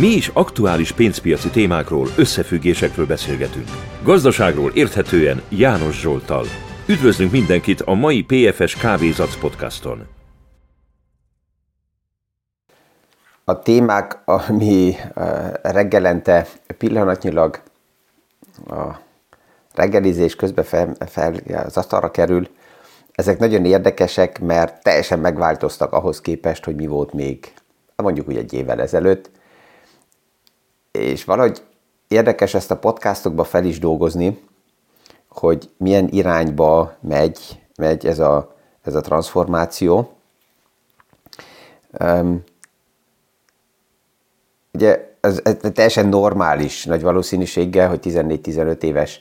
Mi is aktuális pénzpiaci témákról, összefüggésekről beszélgetünk. Gazdaságról érthetően János Zsoltal. Üdvözlünk mindenkit a mai PFS Kávézac podcaston. A témák, ami reggelente pillanatnyilag a reggelizés közben fel, fel az asztalra kerül, ezek nagyon érdekesek, mert teljesen megváltoztak ahhoz képest, hogy mi volt még mondjuk úgy egy évvel ezelőtt és valahogy érdekes ezt a podcastokba fel is dolgozni, hogy milyen irányba megy, megy ez, a, ez a transformáció. Um, ugye ez, ez teljesen normális, nagy valószínűséggel, hogy 14-15 éves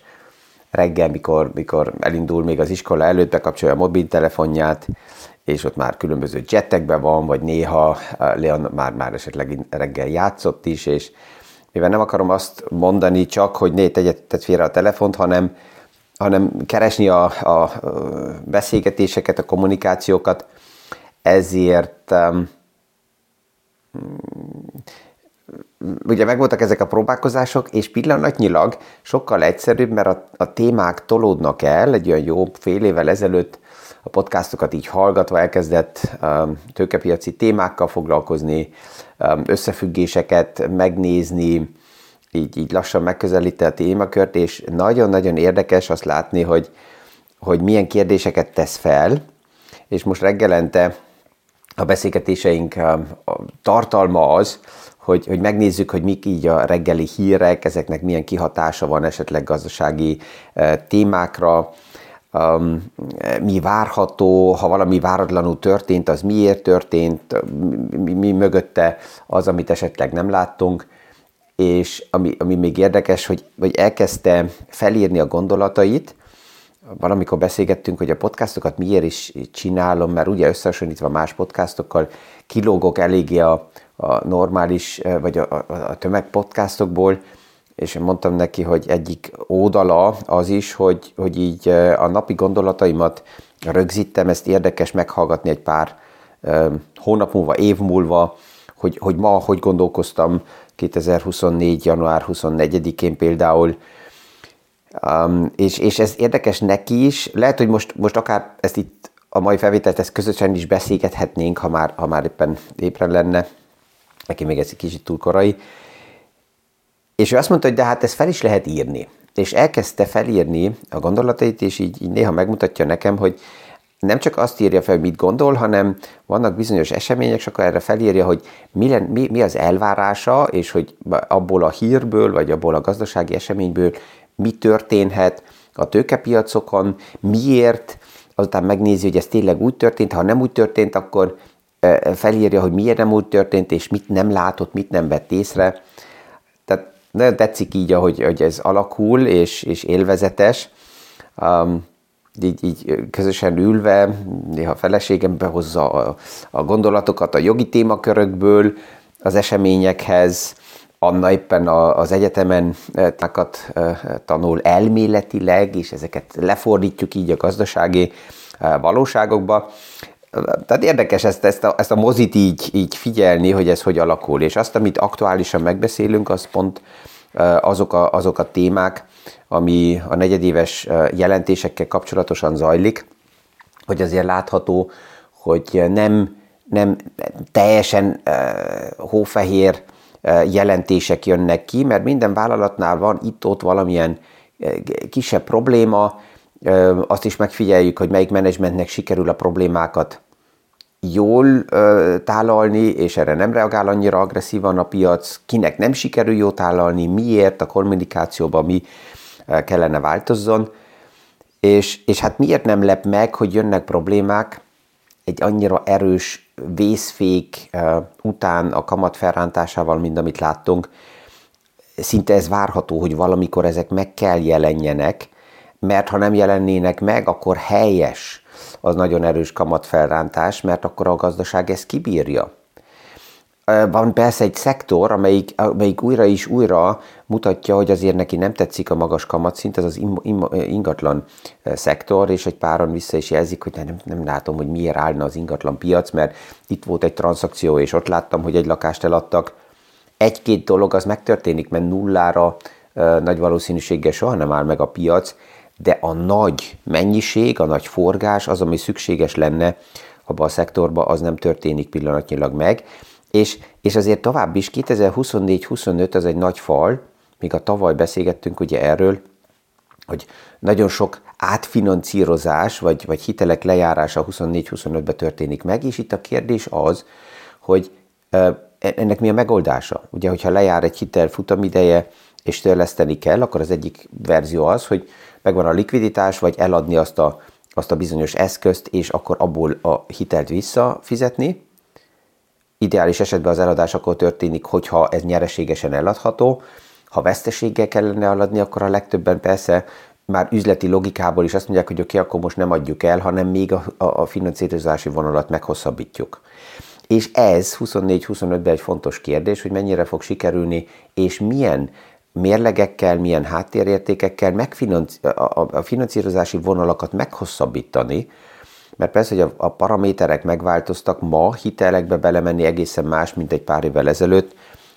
reggel, mikor, mikor elindul még az iskola előtt, bekapcsolja a mobiltelefonját, és ott már különböző jettekben van, vagy néha Leon már, már esetleg reggel játszott is, és mivel nem akarom azt mondani csak, hogy né, tegyed félre a telefont, hanem, hanem keresni a, a beszélgetéseket, a kommunikációkat, ezért um, ugye megvoltak ezek a próbálkozások, és pillanatnyilag sokkal egyszerűbb, mert a, a témák tolódnak el, egy olyan jó fél évvel ezelőtt a podcastokat így hallgatva elkezdett um, tőkepiaci témákkal foglalkozni, um, összefüggéseket megnézni, így, így lassan megközelíti a témakört, és nagyon-nagyon érdekes azt látni, hogy, hogy milyen kérdéseket tesz fel, és most reggelente a beszélgetéseink um, tartalma az, hogy, hogy megnézzük, hogy mik így a reggeli hírek, ezeknek milyen kihatása van esetleg gazdasági uh, témákra, mi várható, ha valami váratlanul történt, az miért történt, mi, mi mögötte az, amit esetleg nem láttunk, és ami, ami még érdekes, hogy, hogy elkezdte felírni a gondolatait, valamikor beszélgettünk, hogy a podcastokat miért is csinálom, mert ugye összehasonlítva más podcastokkal kilógok eléggé a, a normális, vagy a, a, a tömegpodcastokból, és én mondtam neki, hogy egyik ódala az is, hogy, hogy így a napi gondolataimat rögzítem, ezt érdekes meghallgatni egy pár hónap múlva, év múlva, hogy, hogy ma hogy gondolkoztam 2024. január 24-én például, um, és, és ez érdekes neki is, lehet, hogy most, most akár ezt itt a mai felvételt ezt közösen is beszélgethetnénk, ha már, ha már éppen ébren lenne, neki még ez egy kicsit túl korai, és ő azt mondta, hogy de hát ezt fel is lehet írni. És elkezdte felírni a gondolatait, és így, így néha megmutatja nekem, hogy nem csak azt írja fel, mit gondol, hanem vannak bizonyos események, és akkor erre felírja, hogy mi, len, mi, mi az elvárása, és hogy abból a hírből, vagy abból a gazdasági eseményből mi történhet a tőkepiacokon, miért, azután megnézi, hogy ez tényleg úgy történt, ha nem úgy történt, akkor felírja, hogy miért nem úgy történt, és mit nem látott, mit nem vett észre. Nagyon tetszik így, ahogy, hogy ez alakul, és, és élvezetes. Um, így, így közösen ülve, néha a feleségem behozza a, a gondolatokat a jogi témakörökből az eseményekhez, Anna éppen az egyetemen takat tanul elméletileg, és ezeket lefordítjuk így a gazdasági valóságokba. Tehát érdekes ezt, ezt, a, ezt a mozit így, így figyelni, hogy ez hogy alakul, és azt, amit aktuálisan megbeszélünk, az pont azok a, azok a témák, ami a negyedéves jelentésekkel kapcsolatosan zajlik, hogy azért látható, hogy nem, nem teljesen hófehér jelentések jönnek ki, mert minden vállalatnál van itt-ott valamilyen kisebb probléma, azt is megfigyeljük, hogy melyik menedzsmentnek sikerül a problémákat jól ö, tálalni, és erre nem reagál annyira agresszívan a piac, kinek nem sikerül jól tálalni, miért a kommunikációban mi kellene változzon, és, és hát miért nem lep meg, hogy jönnek problémák? Egy annyira erős vészfék uh, után a kamat felrántásával, mint amit láttunk, szinte ez várható, hogy valamikor ezek meg kell jelenjenek, mert ha nem jelennének meg, akkor helyes az nagyon erős kamatfelrántás, mert akkor a gazdaság ezt kibírja. Van persze egy szektor, amelyik, amelyik újra is újra mutatja, hogy azért neki nem tetszik a magas kamatszint, ez az ingatlan szektor, és egy páran vissza is jelzik, hogy nem, nem látom, hogy miért állna az ingatlan piac, mert itt volt egy transzakció, és ott láttam, hogy egy lakást eladtak, egy-két dolog az megtörténik, mert nullára nagy valószínűséggel soha nem áll meg a piac, de a nagy mennyiség, a nagy forgás, az, ami szükséges lenne abba a szektorba, az nem történik pillanatnyilag meg. És, és azért tovább is 2024-25 az egy nagy fal, még a tavaly beszélgettünk ugye erről, hogy nagyon sok átfinancírozás, vagy, vagy hitelek lejárása 24-25-ben történik meg, és itt a kérdés az, hogy ennek mi a megoldása? Ugye, hogyha lejár egy hitel futamideje, és törleszteni kell, akkor az egyik verzió az, hogy megvan a likviditás, vagy eladni azt a, azt a bizonyos eszközt, és akkor abból a hitelt visszafizetni. Ideális esetben az eladás akkor történik, hogyha ez nyereségesen eladható. Ha veszteséggel kellene eladni, akkor a legtöbben persze már üzleti logikából is azt mondják, hogy oké, okay, akkor most nem adjuk el, hanem még a, a, finanszírozási vonalat meghosszabbítjuk. És ez 24-25-ben egy fontos kérdés, hogy mennyire fog sikerülni, és milyen mérlegekkel, milyen háttérértékekkel megfinansz, a, finanszírozási vonalakat meghosszabbítani, mert persze, hogy a, paraméterek megváltoztak, ma hitelekbe belemenni egészen más, mint egy pár évvel ezelőtt.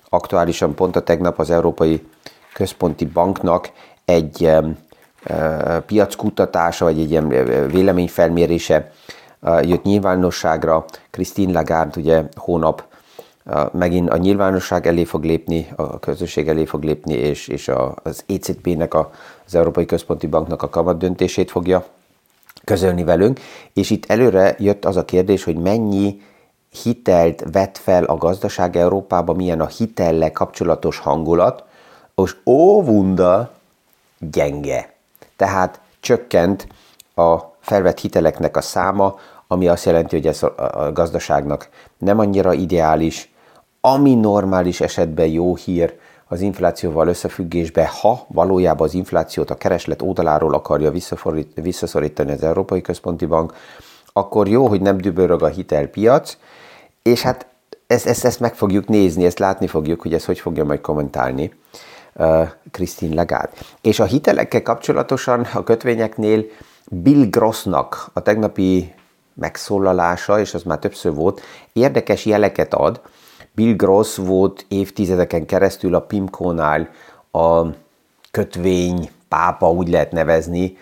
Aktuálisan pont a tegnap az Európai Központi Banknak egy piackutatása, vagy egy ilyen véleményfelmérése jött nyilvánosságra. Christine Lagarde ugye hónap megint a nyilvánosság elé fog lépni, a közösség elé fog lépni, és, és az ECB-nek, az Európai Központi Banknak a kamat döntését fogja közölni velünk, és itt előre jött az a kérdés, hogy mennyi hitelt vett fel a gazdaság Európába, milyen a hitellel kapcsolatos hangulat, és óvunda gyenge. Tehát csökkent a felvett hiteleknek a száma, ami azt jelenti, hogy ez a gazdaságnak nem annyira ideális, ami normális esetben jó hír az inflációval összefüggésben, ha valójában az inflációt a kereslet oldaláról akarja visszaszorítani az Európai Központi Bank, akkor jó, hogy nem dübörög a hitelpiac, és hát ezt, ezt, ezt meg fogjuk nézni, ezt látni fogjuk, hogy ezt hogy fogja majd kommentálni Krisztin uh, Lagarde. És a hitelekkel kapcsolatosan a kötvényeknél Bill Grossnak a tegnapi megszólalása, és az már többször volt, érdekes jeleket ad. Bill Gross volt évtizedeken keresztül a Pimco-nál a kötvény pápa, úgy lehet nevezni,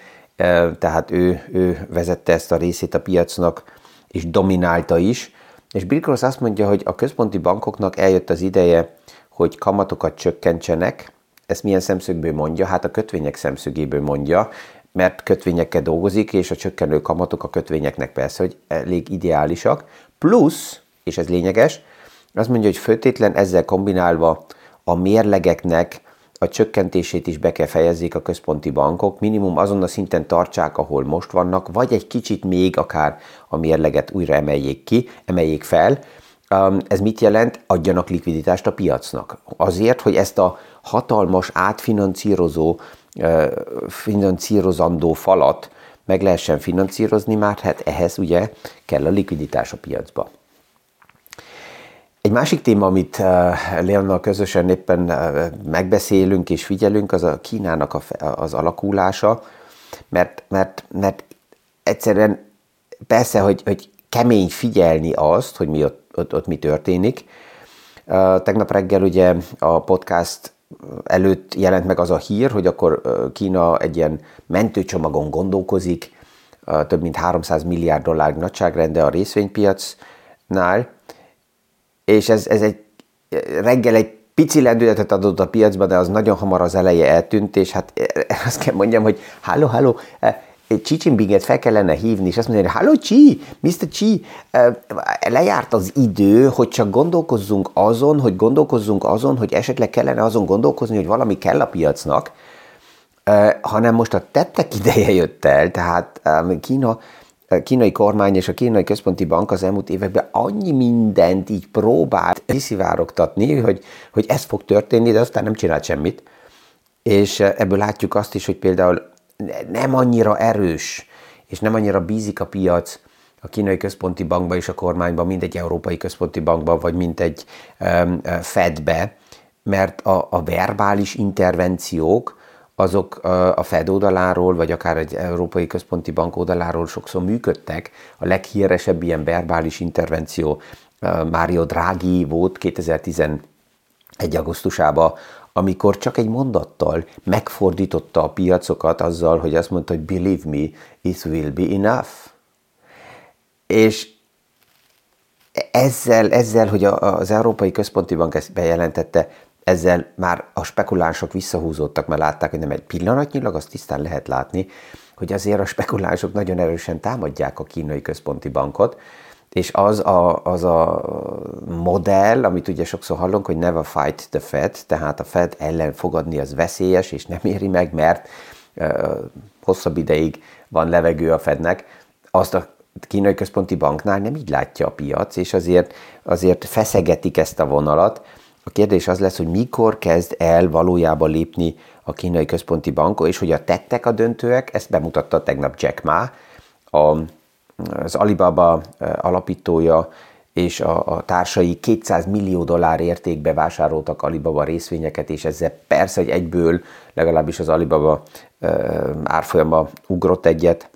tehát ő, ő vezette ezt a részét a piacnak, és dominálta is. És Bill Gross azt mondja, hogy a központi bankoknak eljött az ideje, hogy kamatokat csökkentsenek. Ezt milyen szemszögből mondja? Hát a kötvények szemszögéből mondja, mert kötvényekkel dolgozik, és a csökkenő kamatok a kötvényeknek persze, hogy elég ideálisak. Plusz, és ez lényeges, azt mondja, hogy főtétlen ezzel kombinálva a mérlegeknek a csökkentését is be kell fejezzék a központi bankok, minimum azon a szinten tartsák, ahol most vannak, vagy egy kicsit még akár a mérleget újra emeljék ki, emeljék fel. Um, ez mit jelent? Adjanak likviditást a piacnak. Azért, hogy ezt a hatalmas átfinanszírozó finanszírozandó falat meg lehessen finanszírozni, már hát ehhez ugye kell a likviditás a piacba. Egy másik téma, amit Leonnal közösen éppen megbeszélünk és figyelünk, az a Kínának az alakulása, mert, mert, mert egyszerűen persze, hogy, hogy kemény figyelni azt, hogy mi ott, ott, ott mi történik. Tegnap reggel ugye a podcast előtt jelent meg az a hír, hogy akkor Kína egy ilyen mentőcsomagon gondolkozik, több mint 300 milliárd dollár nagyságrende a részvénypiacnál, és ez, ez egy reggel egy pici lendületet adott a piacba, de az nagyon hamar az eleje eltűnt, és hát azt kell mondjam, hogy halló, halló, Xi Jinpinget fel kellene hívni, és azt mondani, Halló Xi, Mr. Xi, lejárt az idő, hogy csak gondolkozzunk azon, hogy gondolkozzunk azon, hogy esetleg kellene azon gondolkozni, hogy valami kell a piacnak, hanem most a tettek ideje jött el, tehát Kína, a kínai kormány és a kínai központi bank az elmúlt években annyi mindent így próbált kiszivárogtatni, hogy, hogy ez fog történni, de aztán nem csinált semmit. És ebből látjuk azt is, hogy például nem annyira erős, és nem annyira bízik a piac a kínai központi bankba és a kormányba, mint egy európai központi bankba, vagy mint egy um, Fedbe, mert a, a verbális intervenciók, azok a Fed oldaláról, vagy akár egy Európai Központi Bank oldaláról sokszor működtek. A leghíresebb ilyen verbális intervenció Mário Draghi volt 2010 egy augusztusába, amikor csak egy mondattal megfordította a piacokat azzal, hogy azt mondta, hogy believe me, it will be enough. És ezzel, ezzel hogy az Európai Központi Bank ezt bejelentette, ezzel már a spekulánsok visszahúzódtak, mert látták, hogy nem egy pillanatnyilag, azt tisztán lehet látni, hogy azért a spekulánsok nagyon erősen támadják a kínai központi bankot, és az a, az a modell, amit ugye sokszor hallunk, hogy never fight the Fed, tehát a Fed ellen fogadni az veszélyes, és nem éri meg, mert uh, hosszabb ideig van levegő a Fednek, azt a kínai központi banknál nem így látja a piac, és azért, azért feszegetik ezt a vonalat. A kérdés az lesz, hogy mikor kezd el valójában lépni a kínai központi bank, és hogy a tettek a döntőek, ezt bemutatta tegnap Jack Ma, a, az Alibaba alapítója, és a, a társai 200 millió dollár értékbe vásároltak Alibaba részvényeket, és ezzel persze, hogy egyből legalábbis az Alibaba árfolyama ugrott egyet.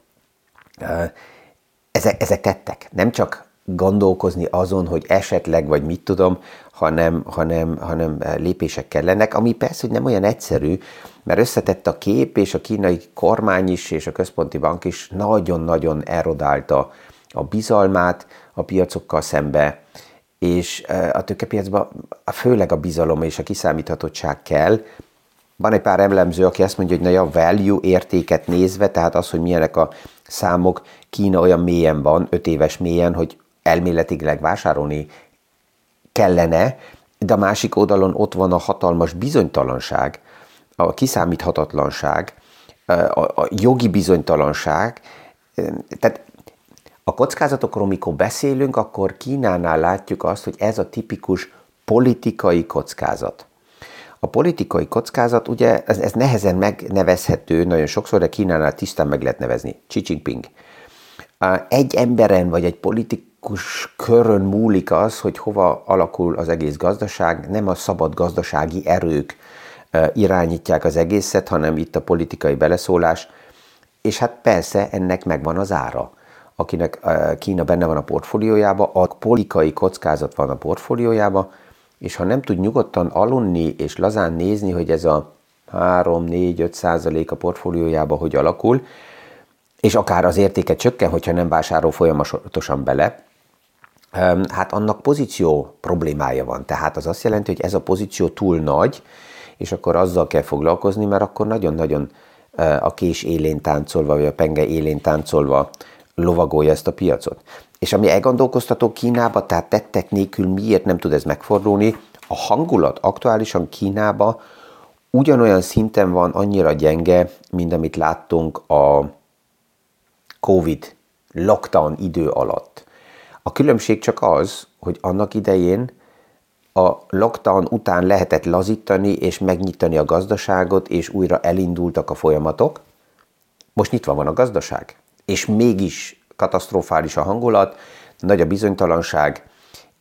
Ezek, ezek tettek. Nem csak gondolkozni azon, hogy esetleg, vagy mit tudom, hanem, hanem, hanem lépések kellenek, ami persze, hogy nem olyan egyszerű, mert összetett a kép, és a kínai kormány is, és a központi bank is nagyon-nagyon erodálta a bizalmát a piacokkal szembe, és a tőkepiacban főleg a bizalom és a kiszámíthatóság kell. Van egy pár emlemző, aki azt mondja, hogy na ja, value értéket nézve, tehát az, hogy milyenek a számok, Kína olyan mélyen van, öt éves mélyen, hogy elméletileg vásárolni kellene, de a másik oldalon ott van a hatalmas bizonytalanság, a kiszámíthatatlanság, a, jogi bizonytalanság. Tehát a kockázatokról, mikor beszélünk, akkor Kínánál látjuk azt, hogy ez a tipikus politikai kockázat. A politikai kockázat, ugye ez, ez nehezen megnevezhető nagyon sokszor, de Kínánál tisztán meg lehet nevezni. Xi Jinping. Egy emberen vagy egy politikus körön múlik az, hogy hova alakul az egész gazdaság, nem a szabad gazdasági erők irányítják az egészet, hanem itt a politikai beleszólás, és hát persze ennek megvan az ára. Akinek Kína benne van a portfóliójába, a politikai kockázat van a portfóliójába, és ha nem tud nyugodtan alunni és lazán nézni, hogy ez a 3-4-5 százalék a portfóliójába hogy alakul, és akár az értéke csökken, hogyha nem vásárol folyamatosan bele, hát annak pozíció problémája van. Tehát az azt jelenti, hogy ez a pozíció túl nagy, és akkor azzal kell foglalkozni, mert akkor nagyon-nagyon a kés élén táncolva, vagy a penge élén táncolva lovagolja ezt a piacot. És ami elgondolkoztató Kínába, tehát tettek nélkül miért nem tud ez megfordulni, a hangulat aktuálisan Kínába ugyanolyan szinten van, annyira gyenge, mint amit láttunk a Covid lockdown idő alatt. A különbség csak az, hogy annak idején a lockdown után lehetett lazítani és megnyitani a gazdaságot, és újra elindultak a folyamatok. Most nyitva van a gazdaság, és mégis katasztrofális a hangulat, nagy a bizonytalanság,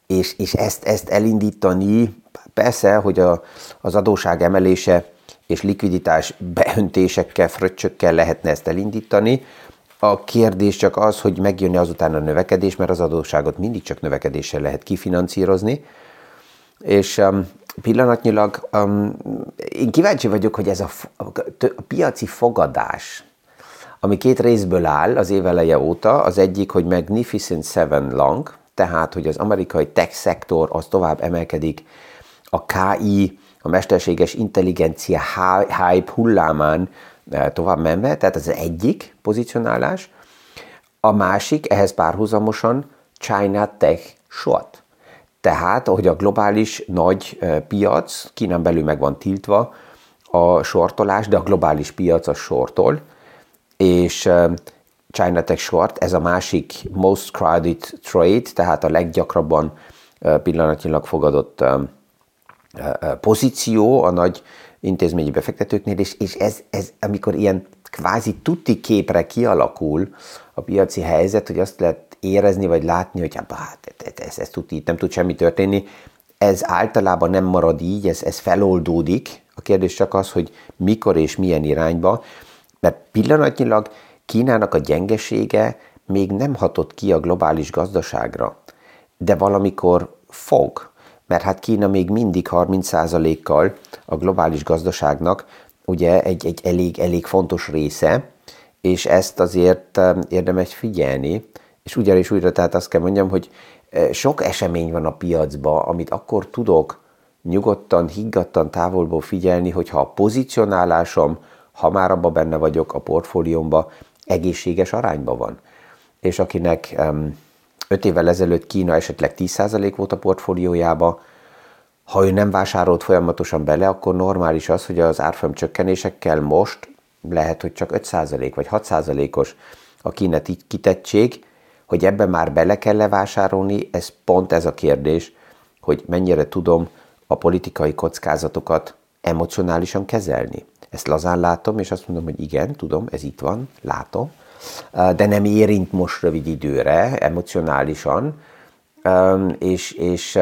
és, és ezt, ezt elindítani, persze, hogy a, az adóság emelése és likviditás beöntésekkel, fröccsökkel lehetne ezt elindítani. A kérdés csak az, hogy megjönne azután a növekedés, mert az adósságot mindig csak növekedéssel lehet kifinancírozni, és um, pillanatnyilag um, én kíváncsi vagyok, hogy ez a, a, piaci fogadás, ami két részből áll az éveleje óta, az egyik, hogy Magnificent Seven Long, tehát, hogy az amerikai tech szektor az tovább emelkedik, a KI, a mesterséges intelligencia hype hullámán tovább menve, tehát ez az egyik pozicionálás. A másik, ehhez párhuzamosan China Tech Short. Tehát, ahogy a globális nagy piac, Kínán belül meg van tiltva a sortolás, de a globális piac a sortol, és China Tech Short, ez a másik most crowded trade, tehát a leggyakrabban pillanatnyilag fogadott pozíció a nagy intézményi befektetőknél, és, és ez, ez, amikor ilyen kvázi tuti képre kialakul a piaci helyzet, hogy azt lehet érezni, vagy látni, hogy hát, ez, ez tud így, nem tud semmi történni. Ez általában nem marad így, ez, ez feloldódik. A kérdés csak az, hogy mikor és milyen irányba, mert pillanatnyilag Kínának a gyengesége még nem hatott ki a globális gazdaságra, de valamikor fog, mert hát Kína még mindig 30%-kal a globális gazdaságnak ugye egy, egy elég, elég fontos része, és ezt azért érdemes figyelni, és ugyanis újra, tehát azt kell mondjam, hogy sok esemény van a piacban, amit akkor tudok nyugodtan, higgadtan távolból figyelni, hogyha a pozicionálásom, ha már abba benne vagyok a portfóliómba, egészséges arányban van. És akinek um, 5 évvel ezelőtt Kína esetleg 10% volt a portfóliójába, ha ő nem vásárolt folyamatosan bele, akkor normális az, hogy az árfolyam csökkenésekkel most lehet, hogy csak 5% vagy 6%-os a kíneti kitettség, hogy ebben már bele kell levásárolni, ez pont ez a kérdés, hogy mennyire tudom a politikai kockázatokat emocionálisan kezelni. Ezt lazán látom, és azt mondom, hogy igen, tudom, ez itt van, látom, de nem érint most rövid időre, emocionálisan, és, és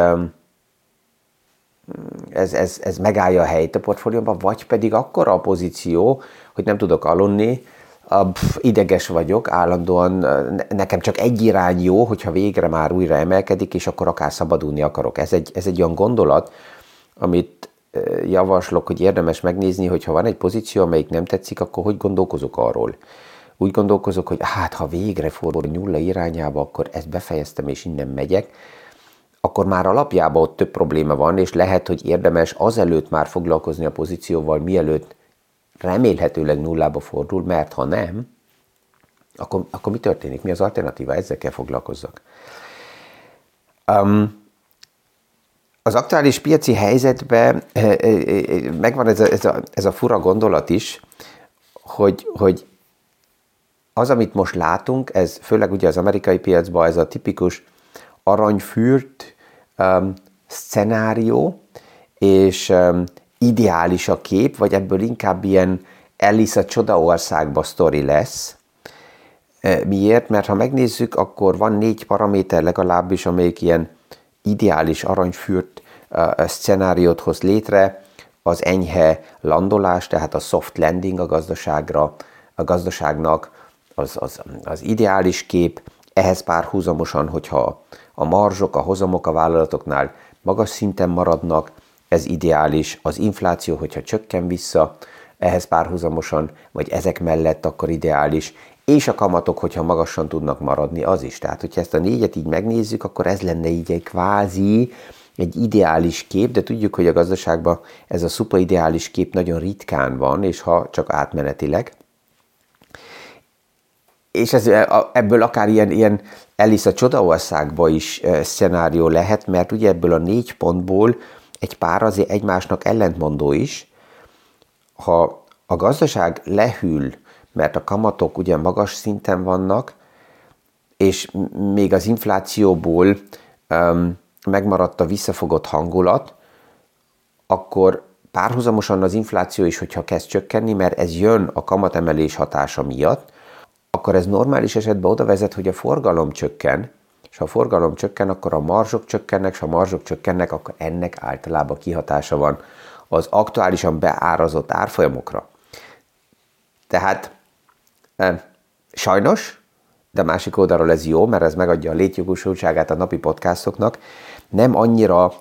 ez, ez, ez megállja a helyt a portfólióban, vagy pedig akkor a pozíció, hogy nem tudok aludni, pff, ideges vagyok, állandóan nekem csak egy irány jó, hogyha végre már újra emelkedik, és akkor akár szabadulni akarok. Ez egy, ez egy olyan gondolat, amit javaslok, hogy érdemes megnézni, hogy ha van egy pozíció, amelyik nem tetszik, akkor hogy gondolkozok arról. Úgy gondolkozok, hogy hát ha végre fordul nyulla irányába, akkor ezt befejeztem, és innen megyek, akkor már alapjában ott több probléma van, és lehet, hogy érdemes azelőtt már foglalkozni a pozícióval, mielőtt remélhetőleg nullába fordul, mert ha nem, akkor, akkor mi történik? Mi az alternatíva? Ezzel kell foglalkozzak. Um, az aktuális piaci helyzetben eh, eh, eh, megvan ez a, ez, a, ez a fura gondolat is, hogy, hogy az, amit most látunk, ez főleg ugye az amerikai piacban ez a tipikus aranyfürt um, szenárió, és um, ideális a kép, vagy ebből inkább ilyen Alice a Csodaországba sztori lesz. Miért? Mert ha megnézzük, akkor van négy paraméter legalábbis, amelyik ilyen ideális aranyfürt szcenáriót hoz létre, az enyhe landolás, tehát a soft landing a gazdaságra, a gazdaságnak, az, az, az ideális kép, ehhez párhuzamosan, hogyha a marzsok, a hozamok a vállalatoknál magas szinten maradnak, ez ideális, az infláció, hogyha csökken vissza, ehhez párhuzamosan, vagy ezek mellett akkor ideális, és a kamatok, hogyha magasan tudnak maradni, az is. Tehát, hogyha ezt a négyet így megnézzük, akkor ez lenne így egy kvázi, egy ideális kép, de tudjuk, hogy a gazdaságban ez a szupa ideális kép nagyon ritkán van, és ha csak átmenetileg. És ez, ebből akár ilyen, ilyen Alice a Csodaországba is szenárió lehet, mert ugye ebből a négy pontból egy pár azért egymásnak ellentmondó is. Ha a gazdaság lehűl, mert a kamatok ugye magas szinten vannak, és még az inflációból um, megmaradt a visszafogott hangulat, akkor párhuzamosan az infláció is, hogyha kezd csökkenni, mert ez jön a kamatemelés hatása miatt, akkor ez normális esetben oda vezet, hogy a forgalom csökken, és ha a forgalom csökken, akkor a marzsok csökkennek, és ha a marzsok csökkennek, akkor ennek általában kihatása van az aktuálisan beárazott árfolyamokra. Tehát sajnos, de másik oldalról ez jó, mert ez megadja a létjogosultságát a napi podcastoknak, nem annyira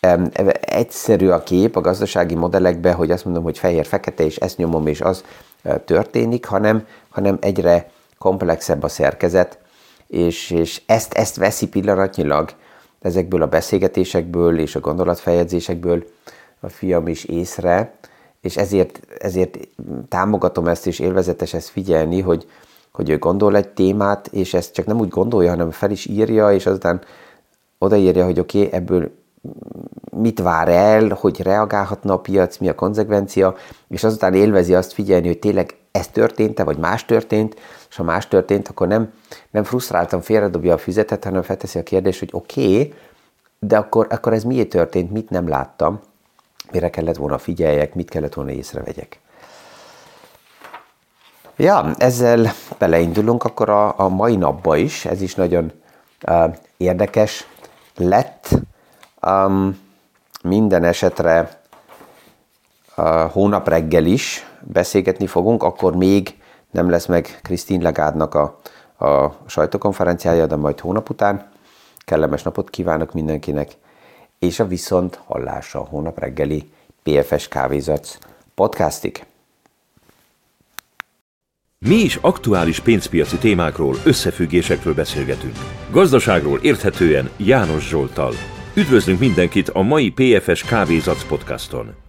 e, egyszerű a kép a gazdasági modellekben, hogy azt mondom, hogy fehér-fekete, és ezt nyomom, és az történik, hanem, hanem egyre komplexebb a szerkezet, és, és ezt, ezt veszi pillanatnyilag ezekből a beszélgetésekből és a gondolatfejezésekből a fiam is észre, és ezért, ezért támogatom ezt, és élvezetes ezt figyelni, hogy, hogy ő gondol egy témát, és ezt csak nem úgy gondolja, hanem fel is írja, és azután odaírja, hogy oké, okay, ebből mit vár el, hogy reagálhatna a piac, mi a konzekvencia, és azután élvezi azt figyelni, hogy tényleg ez történt-e, vagy más történt, és ha más történt, akkor nem, nem frusztráltan félredobja a füzetet, hanem felteszi a kérdést, hogy oké, okay, de akkor, akkor ez miért történt, mit nem láttam, mire kellett volna figyeljek, mit kellett volna észrevegyek. Ja, ezzel beleindulunk akkor a, a mai napba is, ez is nagyon uh, érdekes lett. Um, minden esetre uh, hónap reggel is beszélgetni fogunk, akkor még nem lesz meg Krisztin Legádnak a, a sajtókonferenciája, de majd hónap után. Kellemes napot kívánok mindenkinek, és a viszont hallása a hónap reggeli PFS Kávézac podcastig. Mi is aktuális pénzpiaci témákról, összefüggésekről beszélgetünk. Gazdaságról érthetően János Zsoltal. Üdvözlünk mindenkit a mai PFS Kávézac podcaston!